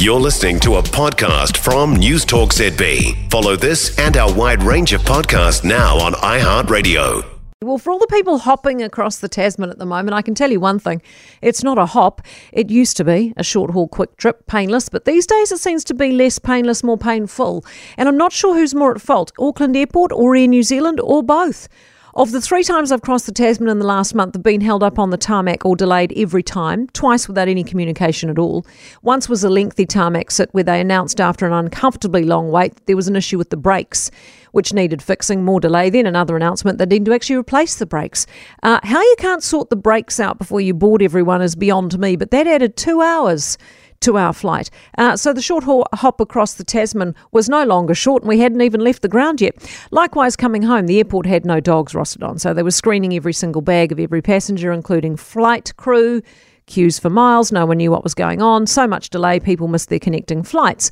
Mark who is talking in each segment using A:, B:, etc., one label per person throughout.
A: You're listening to a podcast from News Talk ZB. Follow this and our wide range of podcasts now on iHeartRadio.
B: Well, for all the people hopping across the Tasman at the moment, I can tell you one thing. It's not a hop. It used to be a short haul quick trip, painless, but these days it seems to be less painless, more painful. And I'm not sure who's more at fault Auckland Airport or Air New Zealand or both. Of the three times I've crossed the Tasman in the last month, I've been held up on the tarmac or delayed every time, twice without any communication at all. Once was a lengthy tarmac sit where they announced after an uncomfortably long wait that there was an issue with the brakes, which needed fixing, more delay. Then another announcement that needed to actually replace the brakes. Uh, how you can't sort the brakes out before you board everyone is beyond me, but that added two hours to our flight. Uh, so the short hop across the Tasman was no longer short, and we hadn't even left the ground yet. Likewise, coming home, the airport had no dogs rostered on, so they were screening every single bag of every passenger, including flight crew. Queues for miles, no one knew what was going on. So much delay, people missed their connecting flights.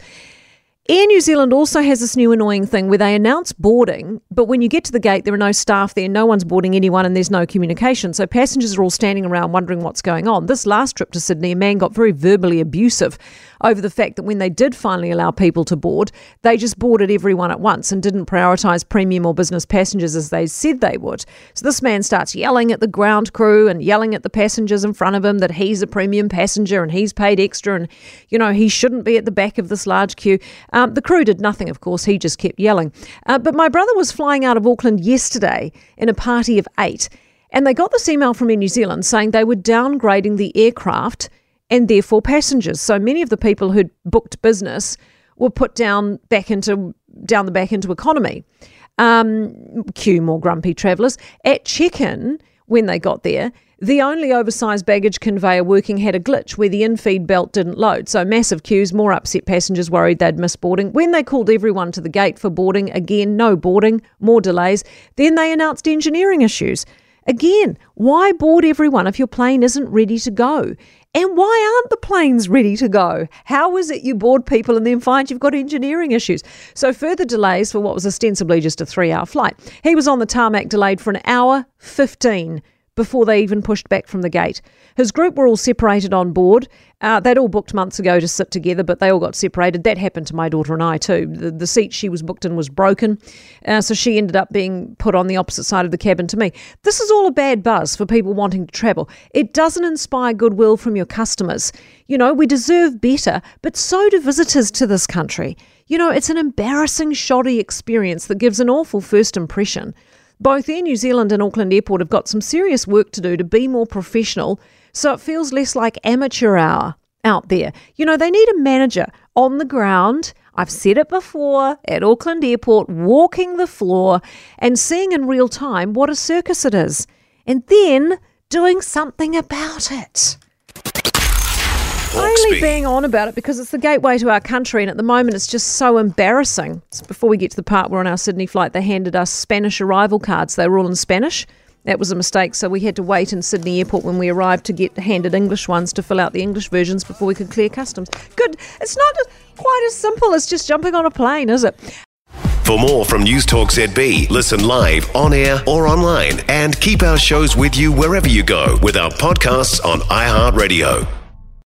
B: Air New Zealand also has this new annoying thing where they announce boarding, but when you get to the gate, there are no staff there, no one's boarding anyone, and there's no communication. So passengers are all standing around wondering what's going on. This last trip to Sydney, a man got very verbally abusive over the fact that when they did finally allow people to board, they just boarded everyone at once and didn't prioritise premium or business passengers as they said they would. So this man starts yelling at the ground crew and yelling at the passengers in front of him that he's a premium passenger and he's paid extra and, you know, he shouldn't be at the back of this large queue. The crew did nothing, of course, he just kept yelling. Uh, but my brother was flying out of Auckland yesterday in a party of eight. And they got this email from Air New Zealand saying they were downgrading the aircraft and therefore passengers. So many of the people who'd booked business were put down back into down the back into economy. Um, cue more grumpy travellers at check-in when they got there. The only oversized baggage conveyor working had a glitch where the infeed belt didn't load. So massive queues, more upset passengers worried they'd miss boarding. When they called everyone to the gate for boarding, again, no boarding, more delays. Then they announced engineering issues. Again, why board everyone if your plane isn't ready to go? And why aren't the planes ready to go? How is it you board people and then find you've got engineering issues? So, further delays for what was ostensibly just a three hour flight. He was on the tarmac delayed for an hour 15 before they even pushed back from the gate. His group were all separated on board. Uh, they'd all booked months ago to sit together, but they all got separated. That happened to my daughter and I too. The, the seat she was booked in was broken, uh, so she ended up being put on the opposite side of the cabin to me. This is all a bad buzz for people wanting to travel. It doesn't inspire goodwill from your customers. You know, we deserve better, but so do visitors to this country. You know, it's an embarrassing, shoddy experience that gives an awful first impression. Both Air New Zealand and Auckland Airport have got some serious work to do to be more professional so it feels less like amateur hour out there. You know, they need a manager on the ground. I've said it before at Auckland Airport, walking the floor and seeing in real time what a circus it is, and then doing something about it. Only being on about it because it's the gateway to our country, and at the moment it's just so embarrassing. So before we get to the part where on our Sydney flight they handed us Spanish arrival cards, they were all in Spanish. That was a mistake, so we had to wait in Sydney Airport when we arrived to get handed English ones to fill out the English versions before we could clear customs. Good. It's not quite as simple as just jumping on a plane, is it?
A: For more from News Talk ZB, listen live, on air, or online, and keep our shows with you wherever you go with our podcasts on iHeartRadio.